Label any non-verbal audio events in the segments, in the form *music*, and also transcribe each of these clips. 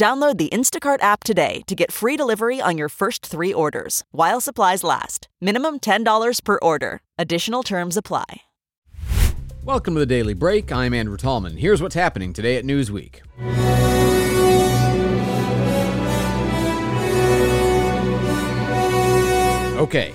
Download the Instacart app today to get free delivery on your first three orders while supplies last. Minimum $10 per order. Additional terms apply. Welcome to the Daily Break. I'm Andrew Tallman. Here's what's happening today at Newsweek. Okay,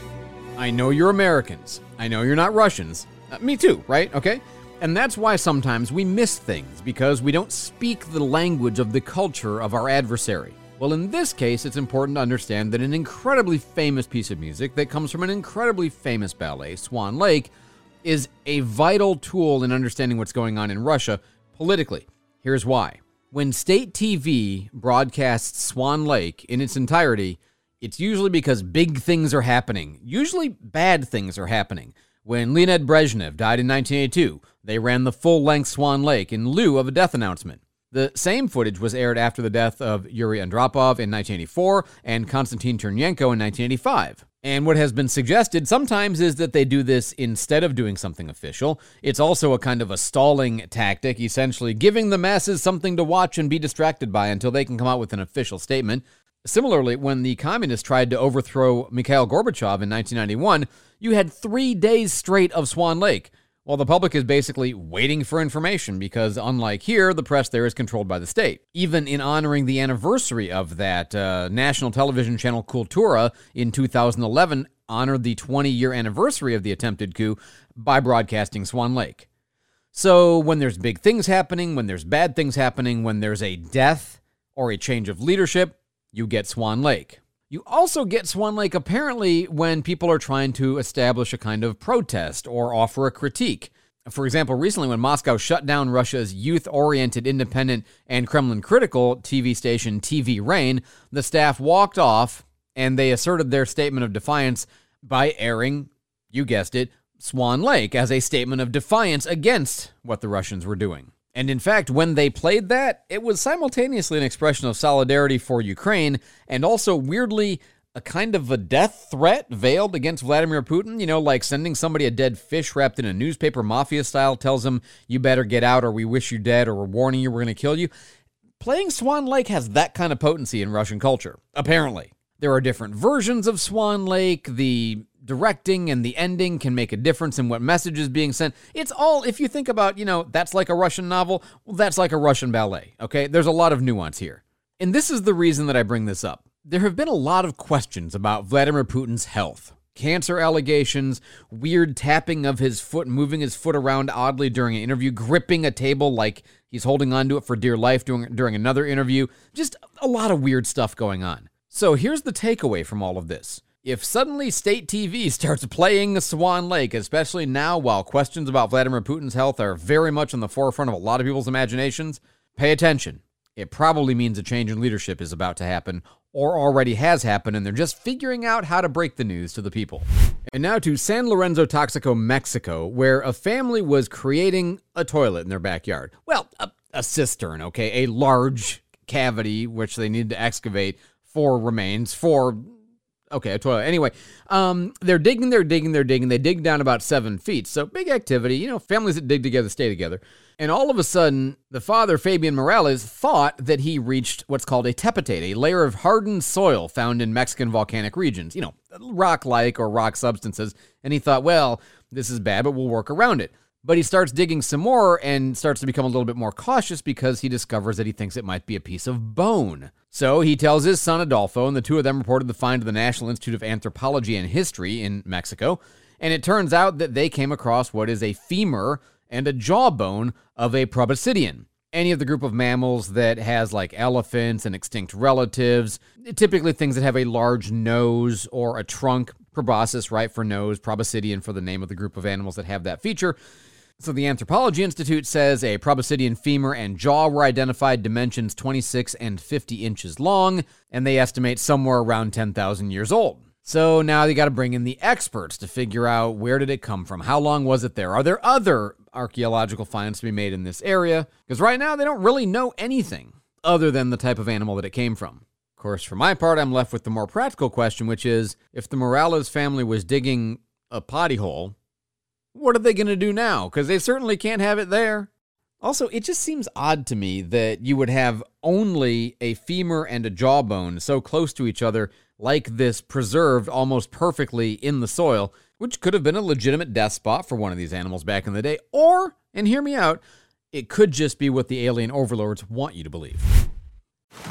I know you're Americans. I know you're not Russians. Uh, me too, right? Okay? And that's why sometimes we miss things because we don't speak the language of the culture of our adversary. Well, in this case, it's important to understand that an incredibly famous piece of music that comes from an incredibly famous ballet, Swan Lake, is a vital tool in understanding what's going on in Russia politically. Here's why. When state TV broadcasts Swan Lake in its entirety, it's usually because big things are happening. Usually bad things are happening. When Leonid Brezhnev died in 1982, they ran the full length Swan Lake in lieu of a death announcement. The same footage was aired after the death of Yuri Andropov in 1984 and Konstantin Chernenko in 1985. And what has been suggested sometimes is that they do this instead of doing something official. It's also a kind of a stalling tactic, essentially giving the masses something to watch and be distracted by until they can come out with an official statement. Similarly, when the communists tried to overthrow Mikhail Gorbachev in 1991, you had three days straight of Swan Lake. While the public is basically waiting for information because, unlike here, the press there is controlled by the state. Even in honoring the anniversary of that, uh, national television channel Kultura in 2011 honored the 20 year anniversary of the attempted coup by broadcasting Swan Lake. So, when there's big things happening, when there's bad things happening, when there's a death or a change of leadership, you get Swan Lake. You also get Swan Lake apparently when people are trying to establish a kind of protest or offer a critique. For example, recently when Moscow shut down Russia's youth oriented, independent, and Kremlin critical TV station TV Rain, the staff walked off and they asserted their statement of defiance by airing, you guessed it, Swan Lake as a statement of defiance against what the Russians were doing. And in fact, when they played that, it was simultaneously an expression of solidarity for Ukraine and also weirdly a kind of a death threat veiled against Vladimir Putin. You know, like sending somebody a dead fish wrapped in a newspaper mafia style tells them, you better get out or we wish you dead or we're warning you we're going to kill you. Playing Swan Lake has that kind of potency in Russian culture, apparently. There are different versions of Swan Lake. The directing and the ending can make a difference in what message is being sent. It's all, if you think about, you know, that's like a Russian novel, well, that's like a Russian ballet, okay? There's a lot of nuance here. And this is the reason that I bring this up. There have been a lot of questions about Vladimir Putin's health. Cancer allegations, weird tapping of his foot, moving his foot around oddly during an interview, gripping a table like he's holding onto it for dear life during, during another interview. Just a lot of weird stuff going on. So here's the takeaway from all of this if suddenly state TV starts playing the Swan Lake, especially now while questions about Vladimir Putin's health are very much on the forefront of a lot of people's imaginations, pay attention. It probably means a change in leadership is about to happen or already has happened, and they're just figuring out how to break the news to the people. And now to San Lorenzo Toxico, Mexico, where a family was creating a toilet in their backyard. Well, a, a cistern, okay? A large cavity which they needed to excavate for remains for Okay, a toilet. Anyway, um, they're digging, they're digging, they're digging. They dig down about seven feet. So big activity. You know, families that dig together stay together. And all of a sudden, the father, Fabian Morales, thought that he reached what's called a tepetate, a layer of hardened soil found in Mexican volcanic regions, you know, rock like or rock substances. And he thought, well, this is bad, but we'll work around it. But he starts digging some more and starts to become a little bit more cautious because he discovers that he thinks it might be a piece of bone. So he tells his son Adolfo, and the two of them reported the find to the National Institute of Anthropology and History in Mexico. And it turns out that they came across what is a femur and a jawbone of a proboscidean. Any of the group of mammals that has like elephants and extinct relatives, typically things that have a large nose or a trunk, proboscis, right, for nose, proboscidean for the name of the group of animals that have that feature. So the Anthropology Institute says a proboscidean femur and jaw were identified dimensions 26 and 50 inches long, and they estimate somewhere around 10,000 years old. So now they got to bring in the experts to figure out where did it come from? How long was it there? Are there other archaeological finds to be made in this area? Because right now they don't really know anything other than the type of animal that it came from. Of course, for my part, I'm left with the more practical question, which is if the Morales family was digging a potty hole, what are they going to do now? Because they certainly can't have it there. Also, it just seems odd to me that you would have only a femur and a jawbone so close to each other, like this, preserved almost perfectly in the soil, which could have been a legitimate death spot for one of these animals back in the day. Or, and hear me out, it could just be what the alien overlords want you to believe. *sighs*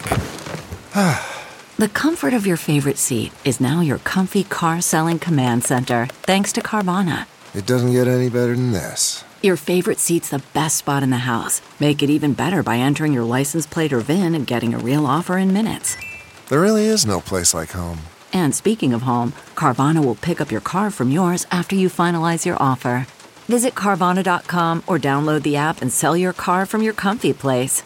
the comfort of your favorite seat is now your comfy car selling command center, thanks to Carvana. It doesn't get any better than this. Your favorite seat's the best spot in the house. Make it even better by entering your license plate or VIN and getting a real offer in minutes. There really is no place like home. And speaking of home, Carvana will pick up your car from yours after you finalize your offer. Visit Carvana.com or download the app and sell your car from your comfy place.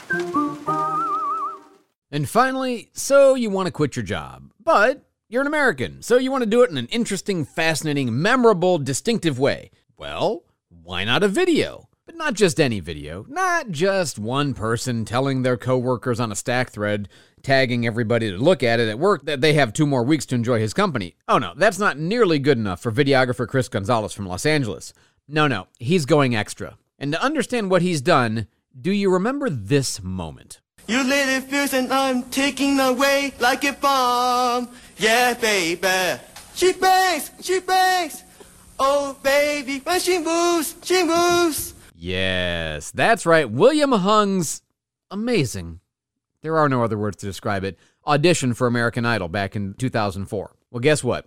And finally, so you want to quit your job, but you're an American, so you want to do it in an interesting, fascinating, memorable, distinctive way. Well, why not a video? But not just any video, not just one person telling their coworkers on a Slack thread, tagging everybody to look at it at work that they have two more weeks to enjoy his company. Oh no, that's not nearly good enough for videographer Chris Gonzalez from Los Angeles. No, no, he's going extra. And to understand what he's done, do you remember this moment? You lit it fierce and I'm taking away like a bomb. Yeah, baby. She bangs, she bangs. Oh, baby, when she moves, she moves. Yes, that's right. William Hung's amazing. There are no other words to describe it. Audition for American Idol back in 2004. Well, guess what?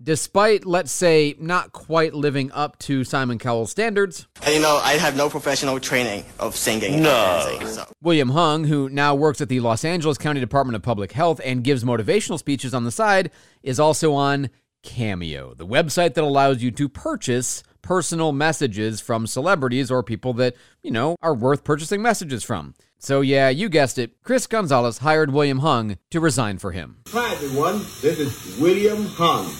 Despite, let's say, not quite living up to Simon Cowell's standards. And you know, I have no professional training of singing. No. Dancing, so. William Hung, who now works at the Los Angeles County Department of Public Health and gives motivational speeches on the side, is also on Cameo, the website that allows you to purchase personal messages from celebrities or people that, you know, are worth purchasing messages from. So, yeah, you guessed it. Chris Gonzalez hired William Hung to resign for him. Hi, everyone. This is William Hung.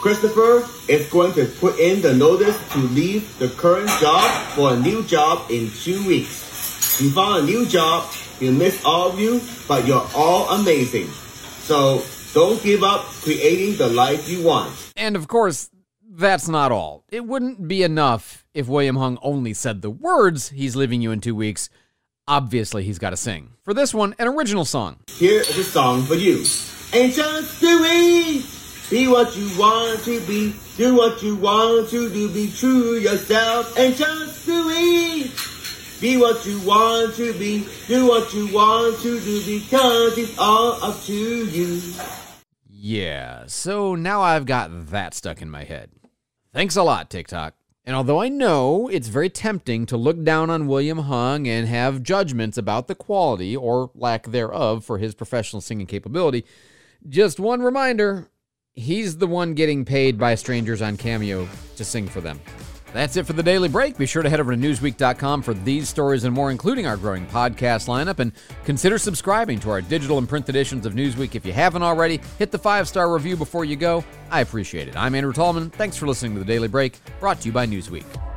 Christopher is going to put in the notice to leave the current job for a new job in two weeks. You found a new job. you'll miss all of you, but you're all amazing. So don't give up creating the life you want. And of course, that's not all. It wouldn't be enough if William Hung only said the words, he's leaving you in two weeks. Obviously, he's got to sing. For this one, an original song. Here is a song for you. And just do it! Be what you want to be. Do what you want to do. Be true yourself. And just do it! Be what you want to be. Do what you want to do because it's all up to you. Yeah, so now I've got that stuck in my head. Thanks a lot, TikTok. And although I know it's very tempting to look down on William Hung and have judgments about the quality or lack thereof for his professional singing capability, just one reminder he's the one getting paid by strangers on Cameo to sing for them. That's it for the daily break. Be sure to head over to Newsweek.com for these stories and more, including our growing podcast lineup. And consider subscribing to our digital and print editions of Newsweek if you haven't already. Hit the five star review before you go. I appreciate it. I'm Andrew Tallman. Thanks for listening to the Daily Break, brought to you by Newsweek.